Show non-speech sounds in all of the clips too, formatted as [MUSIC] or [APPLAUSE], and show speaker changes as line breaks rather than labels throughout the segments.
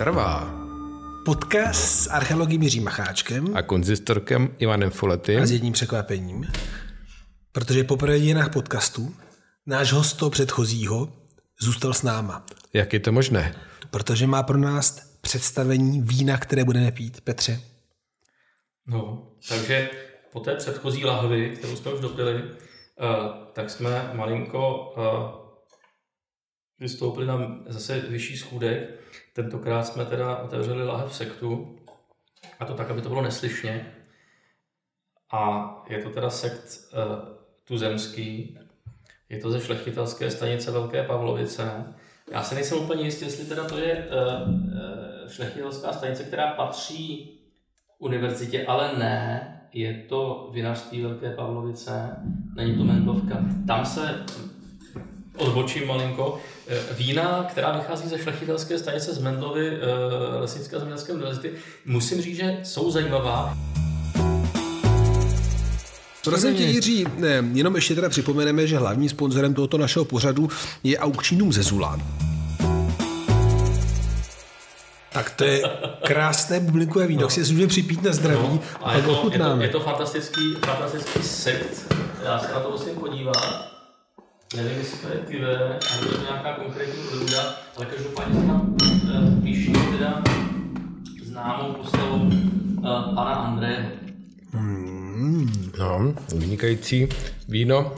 Trvá.
Podcast s archeologem Jiřím Macháčkem
A konzistorkem Ivanem Foletym.
a s jedním překvapením. Protože v dějinách podcastu náš host toho předchozího zůstal s náma.
Jak je to možné?
Protože má pro nás představení vína, které budeme pít. Petře.
No, takže po té předchozí lahvi, kterou jsme už dopili, uh, tak jsme malinko uh, vystoupili na zase vyšší schůdek. Tentokrát jsme teda otevřeli lahev sektu, a to tak, aby to bylo neslyšně. A je to teda sekt uh, tuzemský, je to ze šlechtitelské stanice Velké Pavlovice. Já se nejsem úplně jistý, jestli teda to je uh, uh, šlechtitelská stanice, která patří univerzitě, ale ne, je to vinařství Velké Pavlovice, není to Mendlovka. Tam se odbočím malinko. eh, Vína, která vychází ze šlechtitelské stanice z Mendlovy eh, Lesnické a zemědělské univerzity, musím říct, že jsou zajímavá.
Prosím tě, Jiří, ne, jenom ještě teda připomeneme, že hlavním sponzorem tohoto našeho pořadu je aukčínům ze Zulán. Tak to je krásné bublinkové víno, no. si můžeme připít na zdraví no, a,
A je to, je, to, je to fantastický, fantastický sekt. Já se na to musím podívat. Nevím, jestli to je pivé, nebo je to nějaká konkrétní odrůda, ale každopádně se tam uh, píší teda známou postavu uh, pana Andreje.
No, vynikající víno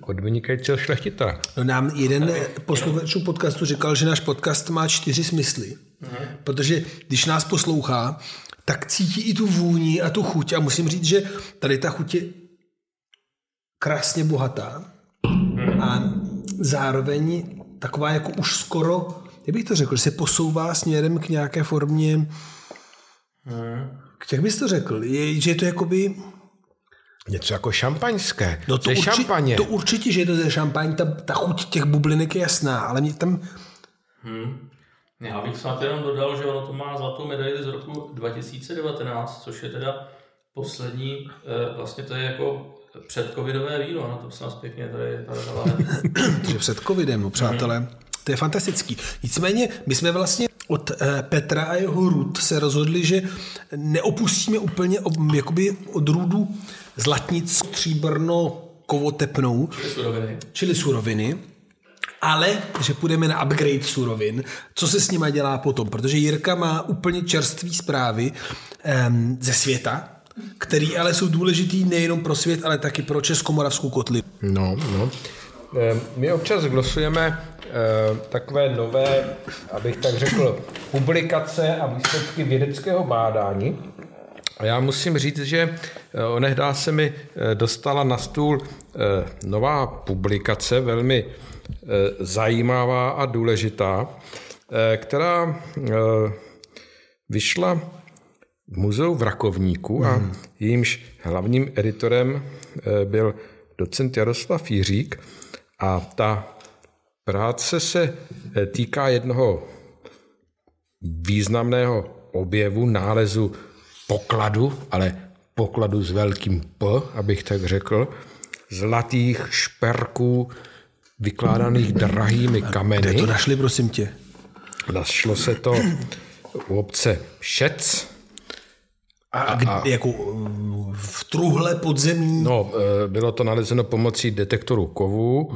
od vynikajícího šlechtitele.
No nám jeden posluchačů podcastu říkal, že náš podcast má čtyři smysly. Protože když nás poslouchá, tak cítí i tu vůni a tu chuť. A musím říct, že tady ta chuť je krásně bohatá a zároveň taková jako už skoro, jak bych to řekl, že se posouvá směrem k nějaké formě, jak bys to řekl, je, že je to jakoby,
Něco jako šampaňské.
no to,
ze
urči,
šampaně.
to určitě, že je to ze šampaň, ta, ta chuť těch bublinek je jasná, ale mě tam,
Já bych snad jenom dodal, že ono to má zlatou medaili z roku 2019, což je teda poslední, eh, vlastně to je jako předcovidové víno, no to prosím vás pěkně, tady tady ta lahev.
že před covidem, no přátelé, to je fantastický. Nicméně, my jsme vlastně od eh, Petra a jeho rud se rozhodli, že neopustíme úplně ob, jakoby odrůdu zlatnic, stříbrno, kovotepnou,
Ty suroviny.
čili suroviny, ale že půjdeme na upgrade surovin, co se s nima dělá potom, protože Jirka má úplně čerstvé zprávy um, ze světa, který ale jsou důležitý nejenom pro svět, ale taky pro Českomoravskou kotli.
No, no. Eh, My občas glosujeme eh, takové nové, abych tak řekl, publikace a výsledky vědeckého bádání. A já musím říct, že eh, onehdá se mi eh, dostala na stůl eh, nová publikace, velmi eh, zajímavá a důležitá, eh, která eh, vyšla muzeu v Rakovníku a jejímž hlavním editorem eh, byl docent Jaroslav Jiřík a ta práce se eh, týká jednoho významného objevu, nálezu pokladu, ale pokladu s velkým P, abych tak řekl, zlatých šperků vykládaných drahými
Kde
kameny.
to našli, prosím tě?
Našlo se to u obce Šec,
A, a, kdy, jako uh, v truhle podzemí?
No, eh, bylo to nalezeno pomocí detektoru kovů,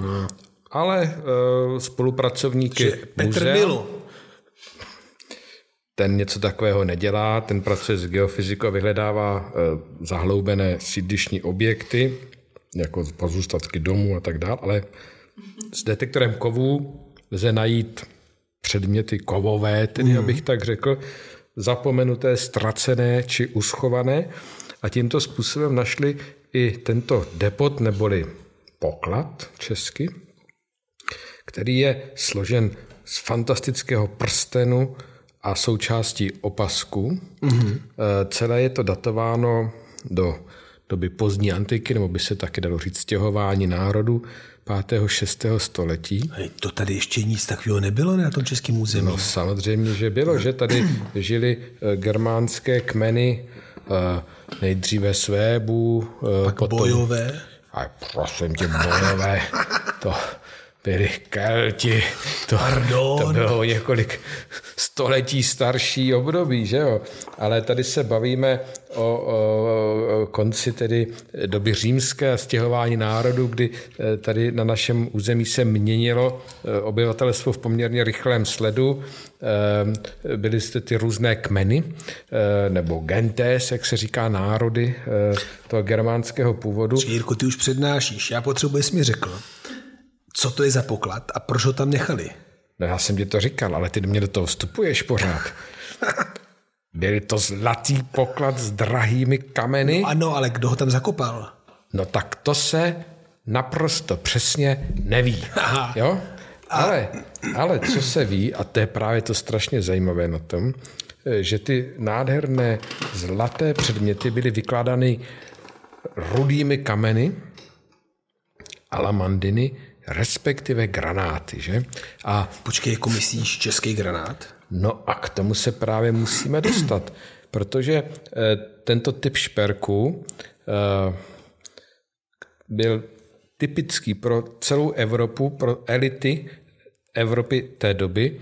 ale eh, spolupracovníky
že Petr
muzea,
Milo.
ten něco takového nedělá, ten pracuje s geofyzikou a vyhledává eh, zahloubené sídlišní objekty, jako pozůstatky domů a tak dále, ale s detektorem kovů lze najít předměty kovové, tedy mm. abych tak řekl, zapomenuté, ztracené či uschované a tímto způsobem našli i tento depot neboli poklad česky, který je složen z fantastického prstenu a součástí opasku. Mm-hmm. Celé je to datováno do doby pozdní antiky, nebo by se taky dalo říct stěhování národu 5. 6. století.
Hej, to tady ještě nic takového nebylo na tom českém území.
No samozřejmě, že bylo, že tady žili eh, germánské kmeny, eh, nejdříve Svébů, eh,
Pak bojové.
A prosím tě, bojové, to byli Kelti. To,
Pardon.
to bylo několik století starší období, že jo? Ale tady se bavíme o, o, o konci tedy doby římské a stěhování národů, kdy eh, tady na našem území se měnilo eh, obyvatelstvo v poměrně rychlém sledu. Eh, Byly zde ty různé kmeny, nebo gentes, jak se říká, národy toho germánského původu.
Jirko, ty už přednášíš. Já potřebuji, jsi mi řekl, co to je za poklad a proč ho tam nechali.
No já jsem ti to říkal, ale ty mě do toho vstupuješ pořád. [LAUGHS] Byl to zlatý poklad s drahými kameny?
Ano, ale kdo ho tam zakopal?
No tak to se naprosto přesně neví.
Aha.
Jo? Ale, ale co se ví, a to je právě to strašně zajímavé na tom, že ty nádherné zlaté předměty byly vykládány rudými kameny, alamandiny, respektive granáty. Že? A
Počkej, jako myslíš český granát?
No a k tomu se právě musíme dostat, protože eh, tento typ šperku eh, byl typický pro celou Evropu, pro elity Evropy té doby.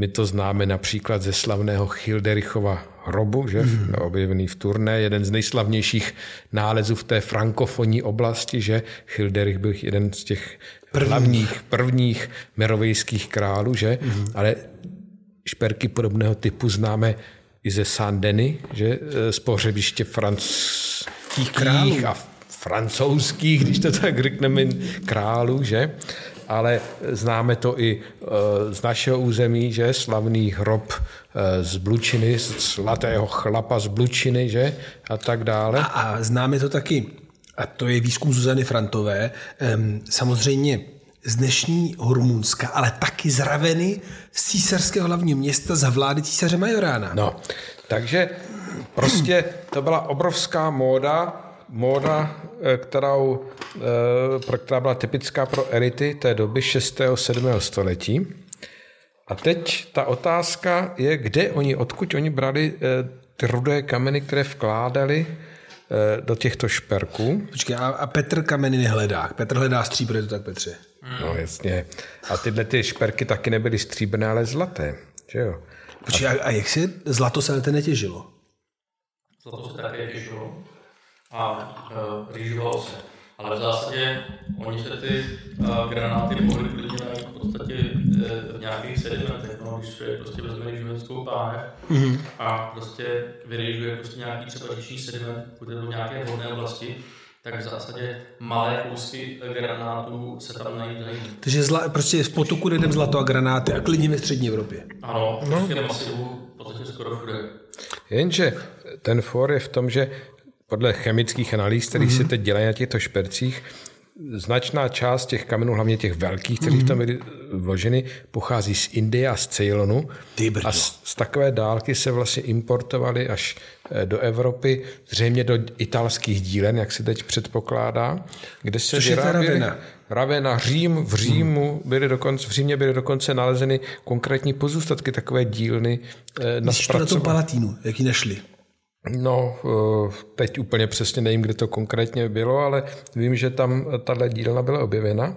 My to známe například ze slavného Childerichova hrobu, že? Mm. objevený v Turné, jeden z nejslavnějších nálezů v té frankofonní oblasti, že Childerich byl jeden z těch První. hlavních, prvních merovejských králů, že? Mm. ale šperky podobného typu známe i ze Saint-Denis, že z pohřebiště francouzských
králů.
a francouzských, když to tak řekneme, králů, že? Ale známe to i e, z našeho území, že? Slavný hrob e, z Blučiny, zlatého chlapa z Blučiny, že? A tak dále.
A, a známe to taky, a to je výzkum Zuzany Frantové, samozřejmě z dnešního Rumunska, ale taky z Raveny, z císařského hlavního města za vlády císaře Majorána.
No, takže prostě to byla obrovská móda, móda, eh, kterou, eh, která byla typická pro elity té doby 6. 7. století. A teď ta otázka je, kde oni, odkud oni brali eh, ty rudé kameny, které vkládali do těchto šperků.
Počkej, a, a Petr kameny nehledá. Petr hledá stříbro, je to tak, Petře?
No jasně. A tyhle ty šperky taky nebyly stříbrné, ale zlaté. Že jo?
Počkej, a, a jak se zlato se ale netěžilo?
Za to se také těžilo a uh, rýžovalo se. Ale v zásadě oni se ty uh, granáty mohli klidně najít v podstatě uh, v nějakých sedimentech. No, když člověk prostě vezme živenskou pánev mm-hmm. a prostě vyrýžuje prostě nějaký třeba větší sediment, bude do nějaké vhodné oblasti, tak v zásadě malé kousky granátů se tam najít.
Takže zla, prostě z potoku jdem zlato a granáty a klidně ve střední Evropě.
Ano, no. prostě masivu v podstatě skoro všude.
Jenže ten for je v tom, že podle chemických analýz, které mm-hmm. se teď dělají na těchto špercích, značná část těch kamenů, hlavně těch velkých, které mm-hmm. tam byly vloženy, pochází z Indie a z Ceylonu. A z, z takové dálky se vlastně importovaly až eh, do Evropy, zřejmě do italských dílen, jak se teď předpokládá, kde se
Což je ta
vyráběly-
Ravenna.
Ravenna, Řím, v Římu byly dokonce, v Římě byly dokonce nalezeny konkrétní pozůstatky, takové dílny eh, na
Myslíš to na tom. Palatínu, jak ji našli?
No, eh, teď úplně přesně nevím, kde to konkrétně bylo, ale vím, že tam tahle dílna byla objevena.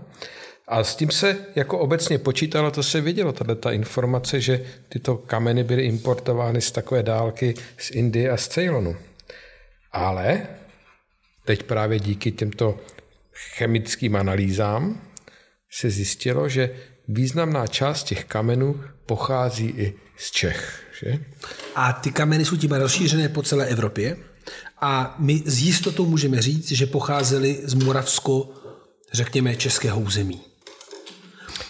A s tím se jako obecně počítalo, to se vidělo, tahle ta informace, že tyto kameny byly importovány z takové dálky z Indie a z Ceylonu. Ale teď právě díky těmto chemickým analýzám se zjistilo, že významná část těch kamenů pochází i z Čech. Že?
A ty kameny jsou tím rozšířené po celé Evropě. A my s jistotou můžeme říct, že pocházely z Moravsko, řekněme, českého území.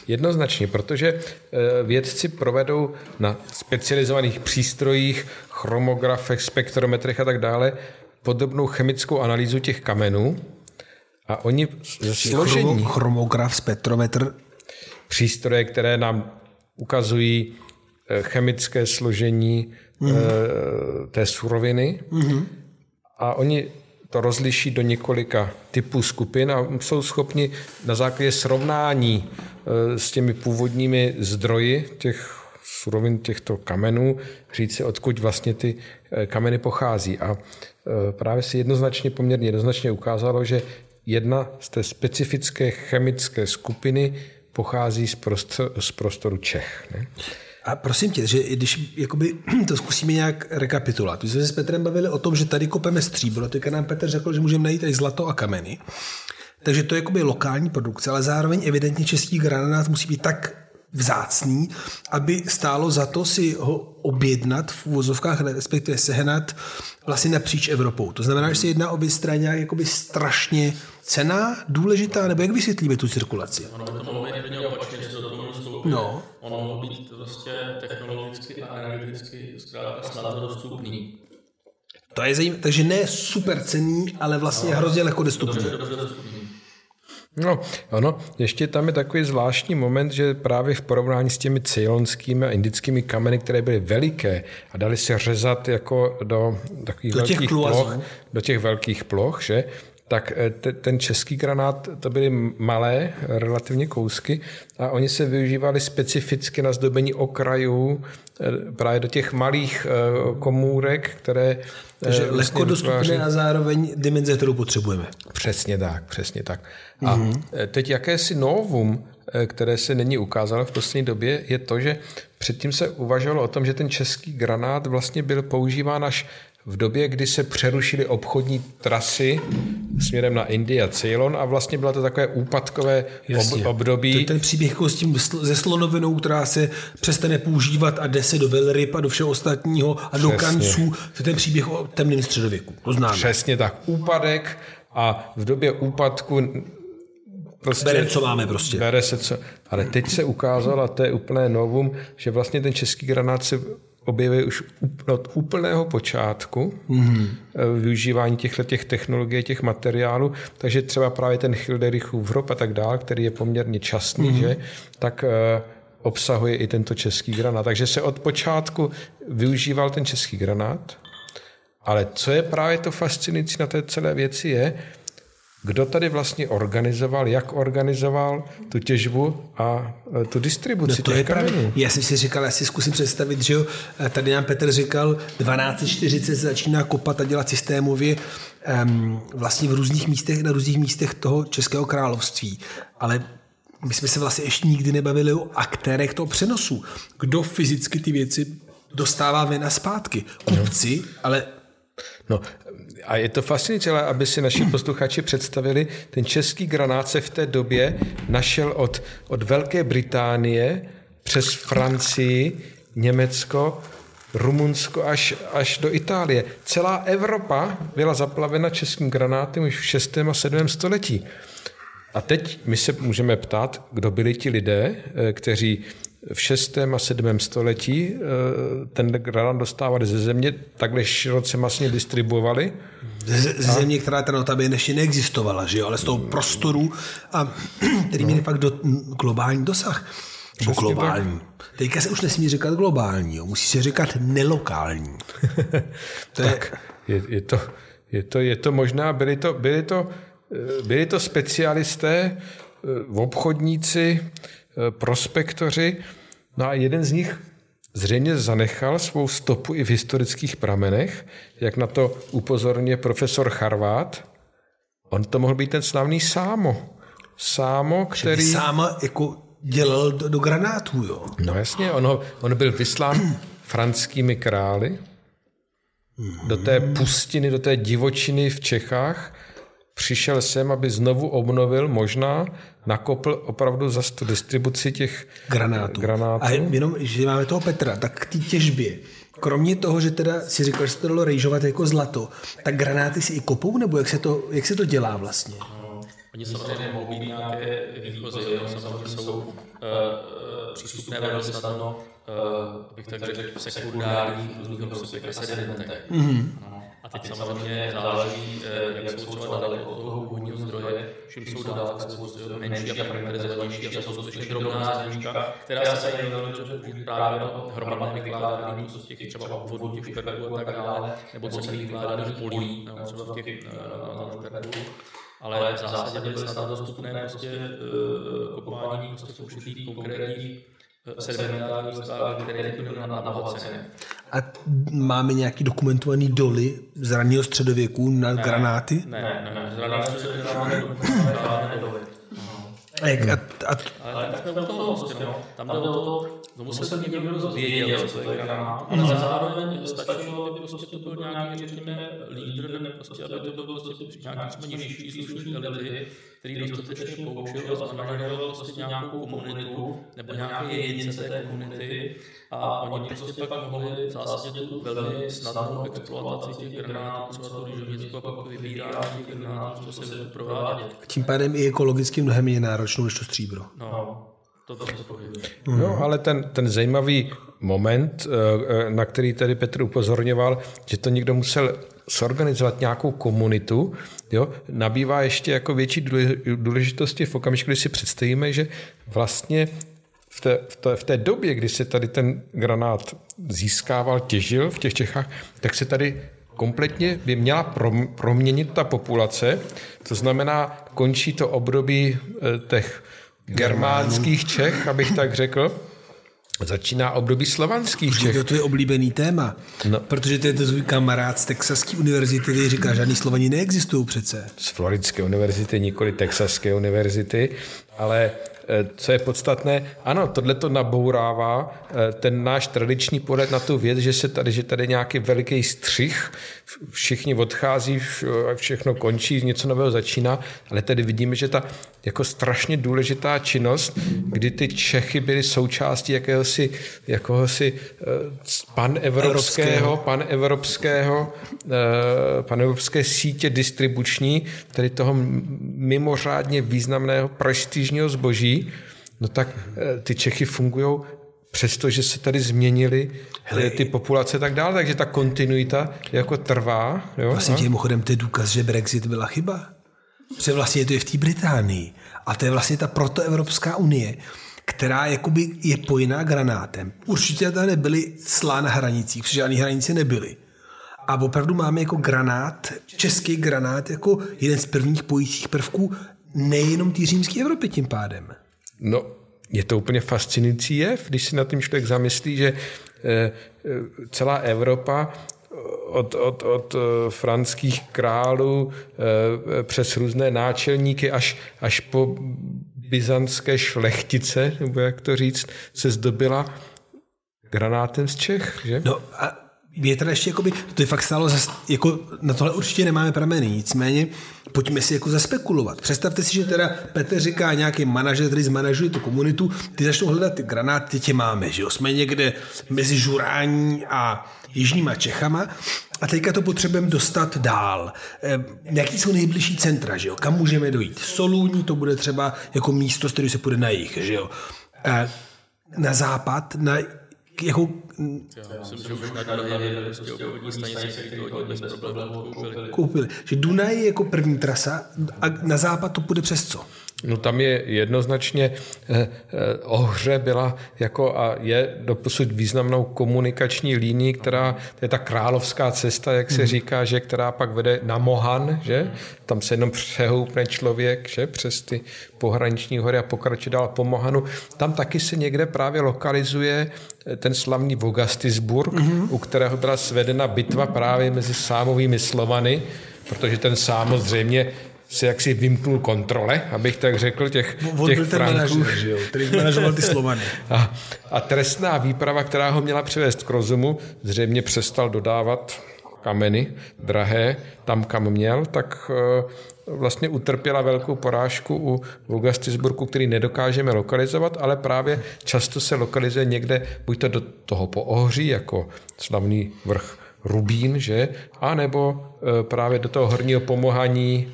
Jednoznačně, protože eh, vědci provedou na specializovaných přístrojích, chromografech, spektrometrech a tak dále podobnou chemickou analýzu těch kamenů a oni složení
Chromo, chromograf, spektrometr,
přístroje, které nám ukazují chemické složení mm. té suroviny mm. a oni to rozliší do několika typů skupin a jsou schopni na základě srovnání eh, s těmi původními zdroji těch surovin těchto kamenů říct si, odkud vlastně ty eh, kameny pochází. A eh, právě se jednoznačně, poměrně jednoznačně ukázalo, že jedna z té specifické chemické skupiny pochází z, prostor, z prostoru Čech. Ne?
A prosím tě, že když jakoby, [CLEARS THROAT] to zkusíme nějak rekapitulovat. My jsme se s Petrem bavili o tom, že tady kopeme stříbro, teďka nám Petr řekl, že můžeme najít tady zlato a kameny. Takže to je jakoby lokální produkce, ale zároveň evidentně český granát musí být tak vzácný, aby stálo za to si ho objednat v úvozovkách, respektive sehnat vlastně napříč Evropou. To znamená, že se jedná o nějak jakoby strašně cená, důležitá, nebo jak vysvětlíme tu cirkulaci?
Ono to že do toho vstoupit.
No.
Ono mohlo být prostě technologicky a energeticky zkrátka snadno dostupný.
To je zajímavé, takže ne super cený, ale vlastně hrozně lehko dostupný.
Dobře, dobře dostupný.
No, ono, ještě tam je takový zvláštní moment, že právě v porovnání s těmi ceylonskými a indickými kameny, které byly veliké a dali se řezat jako do takových
Do těch
velkých
kluazů.
ploch, do těch velkých ploch, že? Tak eh, te- ten český granát, to byly malé relativně kousky a oni se využívali specificky na zdobení okrajů eh, právě do těch malých eh, komůrek, které
Takže
eh,
lehko
vlastně
dostupné
vytváří-
a zároveň dimenze, kterou potřebujeme.
Přesně tak, přesně tak. A mm-hmm. teď jakési novum, které se není ukázalo v poslední době, je to, že předtím se uvažovalo o tom, že ten český granát vlastně byl používán až v době, kdy se přerušily obchodní trasy směrem na Indii a Ceylon a vlastně bylo to takové úpadkové ob- období.
To je ten příběh jako s tím se slonovinou, která se přestane používat a jde se do velryb a do všeho ostatního a do
Přesně.
kanců. To je ten příběh o temném středověku. To známe.
Přesně tak, úpadek a v době úpadku prostě
Bereme, co máme prostě.
Bere se co. Ale teď se ukázalo, a to je úplné novum, že vlastně ten český granát se objevuje už od úplného počátku mm-hmm. využívání těchto těch technologií, těch materiálů, takže třeba právě ten Hilderichův hrob a tak dále, který je poměrně častný, mm-hmm. že, tak eh, obsahuje i tento český granát. Takže se od počátku využíval ten český granát, ale co je právě to fascinující na té celé věci je, kdo tady vlastně organizoval, jak organizoval tu těžbu a e, tu distribuci
No to
těch
je právě.
kamenů.
Já jsem si říkal, já si zkusím představit, že jo, tady nám Petr říkal, 1240 se začíná kopat a dělat systémově um, vlastně v různých místech, na různých místech toho Českého království. Ale my jsme se vlastně ještě nikdy nebavili o aktérech toho přenosu. Kdo fyzicky ty věci dostává ven a zpátky? Kupci, ale
No, a je to fascinující, ale aby si naši posluchači představili, ten český granát se v té době našel od, od Velké Británie přes Francii, Německo, Rumunsko až, až do Itálie. Celá Evropa byla zaplavena českým granátem už v 6. a 7. století. A teď my se můžeme ptát, kdo byli ti lidé, eh, kteří v 6. a 7. století eh, ten granát dostávali ze země, takhle široce masně distribuovali.
ze, ze země, která ta notabene ještě neexistovala, že jo, ale z toho prostoru, a, [CLEARS THROAT] který měli pak do, globální dosah. Nebo
Přesně
globální. Teďka se už nesmí říkat globální, jo. musí se říkat nelokální. To [LAUGHS] je,
Tak je, je, to, je, to, je to možná, byli to, byli to, eh, byli to specialisté, eh, obchodníci, prospektoři, no a jeden z nich zřejmě zanechal svou stopu i v historických pramenech, jak na to upozorňuje profesor Charvát. On to mohl být ten slavný Sámo. Sámo,
který
který...
sám jako dělal do, do granátů, jo.
No jasně, on, ho, on byl vyslán [CLEARS THROAT] franskými králi do té pustiny, do té divočiny v Čechách. Přišel sem, aby znovu obnovil, možná nakopl opravdu za tu distribuci těch
Granátů.
granátů.
A jenom, že máme toho Petra, tak k té těžbě, kromě toho, že teda si říkal, že se to dalo rejžovat jako zlato, tak granáty si i kopou, nebo jak se to, jak se to dělá vlastně?
Oni samozřejmě mohou být nějaké výchozy, jo, samozřejmě jsou uh, uh, přístupné velmi snadno, uh, bych tak řekl, v sekundárních různých rozsypech a sedimentech. Mm-hmm. A teď samozřejmě záleží, uh, jak jsou třeba daleko od toho původního zdroje, čím jsou dál, tak jsou menší a fragmentarizovanější a jsou skutečně drobná zemíčka, která se dají velmi dobře použít právě na hromadné vykládání prostě těch třeba obvodů, těch šperků a tak dále, nebo celých vykládání polí, nebo třeba v těch na šperků. ale v zásadě byly snadno dostupné prostě kopání prostě v určitých konkrétních uh, sedimentárních stavech, které na nabohacené.
A máme nějaký dokumentovaný doly z raného středověku na ne, granáty?
Ne, ne, ne, z raného středověku nemáme žádné doly.
A, jak, a, a,
Ale tak jsme toho prostě, no. Tam jde o to, to musel někdo kdo věděl, co to je granát, ale zároveň stačilo, aby prostě to byl nějaký, řekněme, lídr, nebo prostě, aby to byl prostě nějaký třeba nižší příslušník elity, který dostatečně poučil a zmanažoval prostě nějakou komunitu, nebo nějaké jedince té komunity a oni prostě pak mohli v zásadě tu velmi snadnou exploataci těch granátů, třeba to rýžovnictvo a pak vybírání těch granátů, co se bude provádět.
tím pádem i ekologicky mnohem méně náročnou než to stříbro.
No, to to se pochybuje.
No, ale ten, ten zajímavý moment, eh, na který tady Petr upozorňoval, že to někdo musel zorganizovat nějakou komunitu, jo, nabývá ještě jako větší důle- důležitosti v okamžiku, kdy si představíme, že vlastně v té, v, té, v té době, kdy se tady ten granát získával, těžil v těch Čechách, tak se tady kompletně by měla prom, proměnit ta populace. To znamená, končí to období eh, těch germánských Čech, abych tak řekl. Začíná období slovanských Čech.
To, je oblíbený téma, no. protože to je to tvůj kamarád z Texaské univerzity, který říká, žádný Slovani neexistují přece.
z Floridské univerzity, nikoli Texaské univerzity, ale eh, co je podstatné, ano, tohle to nabourává eh, ten náš tradiční pohled na tu věc, že se tady, že tady nějaký veliký střih, všichni odchází, vš- všechno končí, něco nového začíná, ale tady vidíme, že ta jako strašně důležitá činnost, kdy ty Čechy byly součástí jakéhosi, jakéhosi eh, panevropského, panevropského, eh, panevropské sítě distribuční, tedy toho mimořádně významného prestižního zboží, no tak eh, ty Čechy fungují přestože se tady změnily Hele, ty populace a tak dále, takže ta kontinuita jako trvá. Jo?
Vlastně tě mimochodem to je důkaz, že Brexit byla chyba. Protože vlastně to je v té Británii. A to je vlastně ta protoevropská unie, která jakoby je pojiná granátem. Určitě tady nebyly slá na hranicích, protože žádné hranice nebyly. A opravdu máme jako granát, český granát, jako jeden z prvních pojících prvků nejenom té římské Evropy tím pádem.
No, je to úplně fascinující jev, když si na tím člověk zamyslí, že eh, eh, celá Evropa od, od, od eh, franských králů eh, přes různé náčelníky až, až po byzantské šlechtice, nebo jak to říct, se zdobila granátem z Čech, že?
No a je teda ještě jakoby, to je fakt stálo, zas, jako na tohle určitě nemáme prameny, nicméně pojďme si jako zaspekulovat. Představte si, že teda Petr říká nějaký manažer, který zmanažuje tu komunitu, ty začnou hledat ty granáty, tě máme, že jo? Jsme někde mezi Žurání a Jižníma Čechama a teďka to potřebujeme dostat dál. Eh, jaký jsou nejbližší centra, že jo? Kam můžeme dojít? Solúní to bude třeba jako místo, z kterého se půjde na jich, že jo? Eh, na západ, na jako
prostě koupili.
Že Dunaj je jako první trasa a na západ to půjde přes co?
No tam je jednoznačně eh, eh, Ohře byla jako a je doposud významnou komunikační línii, která to je ta královská cesta, jak se říká, že která pak vede na Mohan, že? Tam se jenom přehoupne člověk, že? Přes ty pohraniční hory a pokračuje dál po Mohanu. Tam taky se někde právě lokalizuje eh, ten slavný Vogastisburg, mm-hmm. u kterého byla svedena bitva právě mezi sámovými Slovany, protože ten samozřejmě se jaksi vymknul kontrole, abych tak řekl, těch,
On
těch
byl ten
Franků.
manažer, že jo, který manažoval ty [LAUGHS] Slovany.
A, a trestná výprava, která ho měla přivést k rozumu, zřejmě přestal dodávat kameny drahé tam, kam měl, tak eh, vlastně utrpěla velkou porážku u Vogastisburgu, který nedokážeme lokalizovat, ale právě často se lokalizuje někde, buď to do toho poohří, jako slavný vrch Rubín, že? A nebo eh, právě do toho horního pomohaní,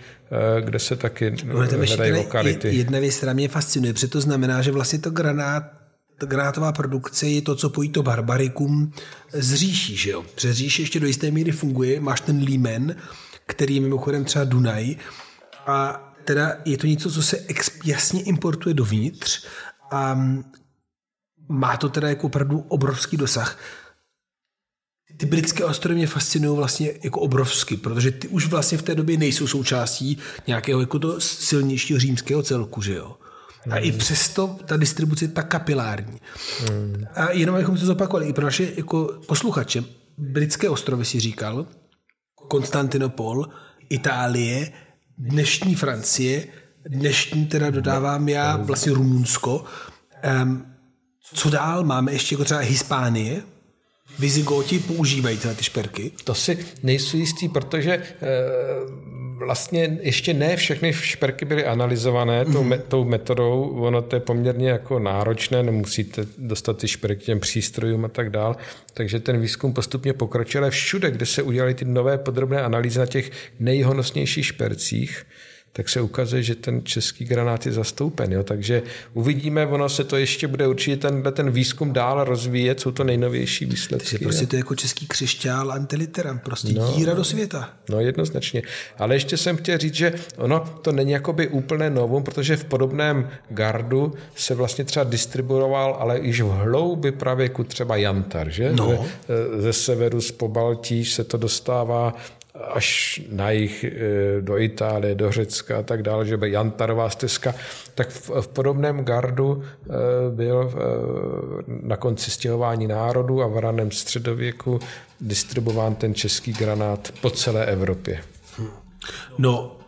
kde se taky
ještě
hledají lokality.
je- jedna věc, která mě fascinuje, protože to znamená, že vlastně to granát, ta granátová produkce je to, co pojí to barbarikum z říší, že jo? Přes říši ještě do jisté míry funguje, máš ten límen, který je mimochodem třeba Dunaj a teda je to něco, co se ex, jasně importuje dovnitř a má to teda jako opravdu obrovský dosah. Ty britské ostrovy mě fascinují vlastně jako obrovsky, protože ty už vlastně v té době nejsou součástí nějakého jako to silnějšího římského celku, že jo. A i přesto ta distribuce je tak kapilární. A jenom abychom to zopakovali, i pro naše jako posluchače, britské ostrovy si říkal, Konstantinopol, Itálie, dnešní Francie, dnešní teda dodávám já, vlastně Rumunsko. Um, co dál? Máme ještě jako třeba Hispánie, Vizigoti používají tyhle ty šperky?
To si nejsou jistý, protože e, vlastně ještě ne všechny šperky byly analyzované mm. tou, me, tou metodou. Ono to je poměrně jako náročné, nemusíte dostat ty šperky těm přístrojům a tak dál. Takže ten výzkum postupně pokročil. Ale všude, kde se udělaly ty nové podrobné analýzy na těch nejhonosnějších špercích, tak se ukazuje, že ten český granát je zastoupen. Jo? Takže uvidíme, ono se to ještě bude určitě ten, ten výzkum dál rozvíjet, jsou to nejnovější výsledky.
Takže prostě to je jako český křišťál antiliteram, prostě no, díra do světa.
No jednoznačně. Ale ještě jsem chtěl říct, že ono to není jakoby úplné novum, protože v podobném gardu se vlastně třeba distribuoval, ale již v hloubi pravěku třeba jantar, že?
No.
Ze, ze severu z Pobaltí se to dostává až na jich e, do Itálie, do Řecka a tak dále, že by Jantarová stezka, tak v, v podobném gardu e, byl e, na konci stěhování národů a v raném středověku distribuován ten český granát po celé Evropě.
No,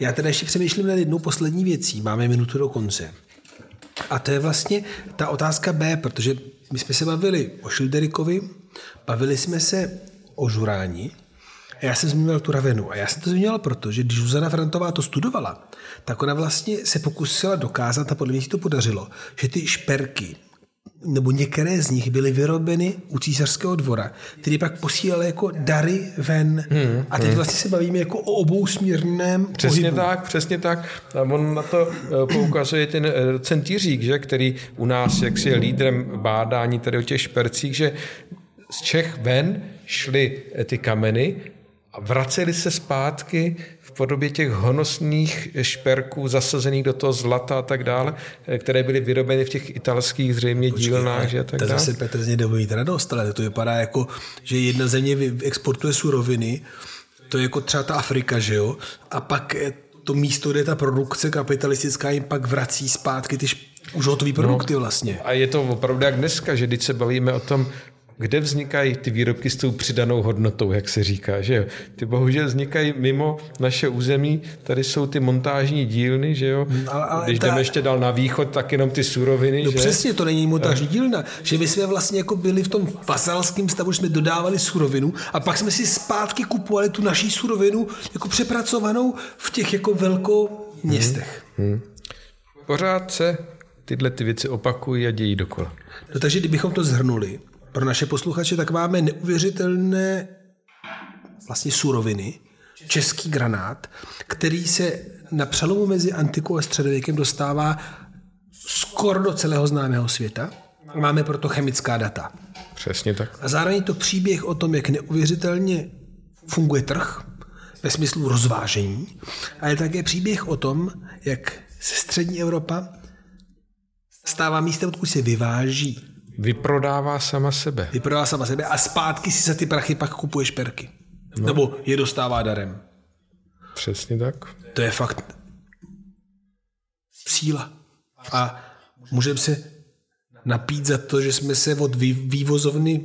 já teda ještě přemýšlím nad jednou poslední věcí. Máme minutu do konce. A to je vlastně ta otázka B, protože my jsme se bavili o Šilderikovi, bavili jsme se o Žuráni já jsem zmínil tu ravenu. A já jsem to zmínil proto, že když Zuzana Frantová to studovala, tak ona vlastně se pokusila dokázat, a podle mě si to podařilo, že ty šperky, nebo některé z nich byly vyrobeny u císařského dvora, který pak posílali jako dary ven. Hmm, a teď hmm. vlastně se bavíme jako o obousměrném
Přesně
pohybu.
tak, přesně tak. A on na to eh, poukazuje ten eh, centířík, že, který u nás jak si je lídrem bádání tady o těch špercích, že z Čech ven šly eh, ty kameny a vraceli se zpátky v podobě těch honosných šperků zasazených do toho zlata a tak dále, které byly vyrobeny v těch italských zřejmě Počkej, dílnách. Že, a tak
to
dále.
zase Petr z něj mít radost, ale to vypadá jako, že jedna země exportuje suroviny, to je jako třeba ta Afrika, že jo, a pak to místo, kde ta produkce kapitalistická jim pak vrací zpátky ty už hotové produkty no, vlastně.
A je to opravdu jak dneska, že když se bavíme o tom, kde vznikají ty výrobky s tou přidanou hodnotou, jak se říká, že jo? Ty bohužel vznikají mimo naše území, tady jsou ty montážní dílny, že jo? Mm, ale, ale Když ta... jdeme ještě dál na východ, tak jenom ty suroviny,
No
že?
přesně, to není montážní dílna, že my jsme vlastně jako byli v tom fasalském stavu, že jsme dodávali surovinu a pak jsme si zpátky kupovali tu naší surovinu jako přepracovanou v těch jako velko městech. Hmm. Hmm.
Pořád se tyhle ty věci opakují a dějí dokola.
No takže kdybychom to zhrnuli, pro naše posluchače, tak máme neuvěřitelné vlastně suroviny, český granát, který se na přelomu mezi antikou a středověkem dostává skoro do celého známého světa. Máme proto chemická data.
Přesně tak.
A zároveň to příběh o tom, jak neuvěřitelně funguje trh, ve smyslu rozvážení, a je také příběh o tom, jak se střední Evropa stává místem, odkud se vyváží
Vyprodává sama sebe.
Vyprodává sama sebe a zpátky si za ty prachy pak kupuje šperky. No. Nebo je dostává darem.
Přesně tak.
To je fakt síla. A můžeme se napít za to, že jsme se od vývozovny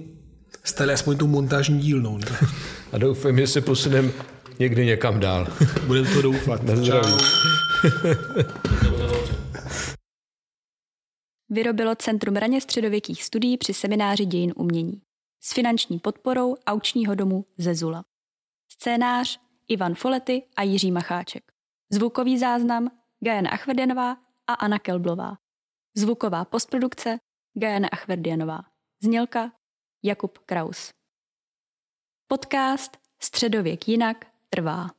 stali aspoň tou montážní dílnou. Ne? [LAUGHS]
A doufám, že se posuneme někdy někam dál.
Budeme to doufat.
Na zdraví. [LAUGHS]
vyrobilo Centrum raně středověkých studií při semináři dějin umění s finanční podporou aučního domu Zezula. Scénář Ivan Folety a Jiří Macháček. Zvukový záznam Gajana Achverdianová a Anna Kelblová. Zvuková postprodukce Gajana Achverdianová. Znělka Jakub Kraus. Podcast Středověk jinak trvá.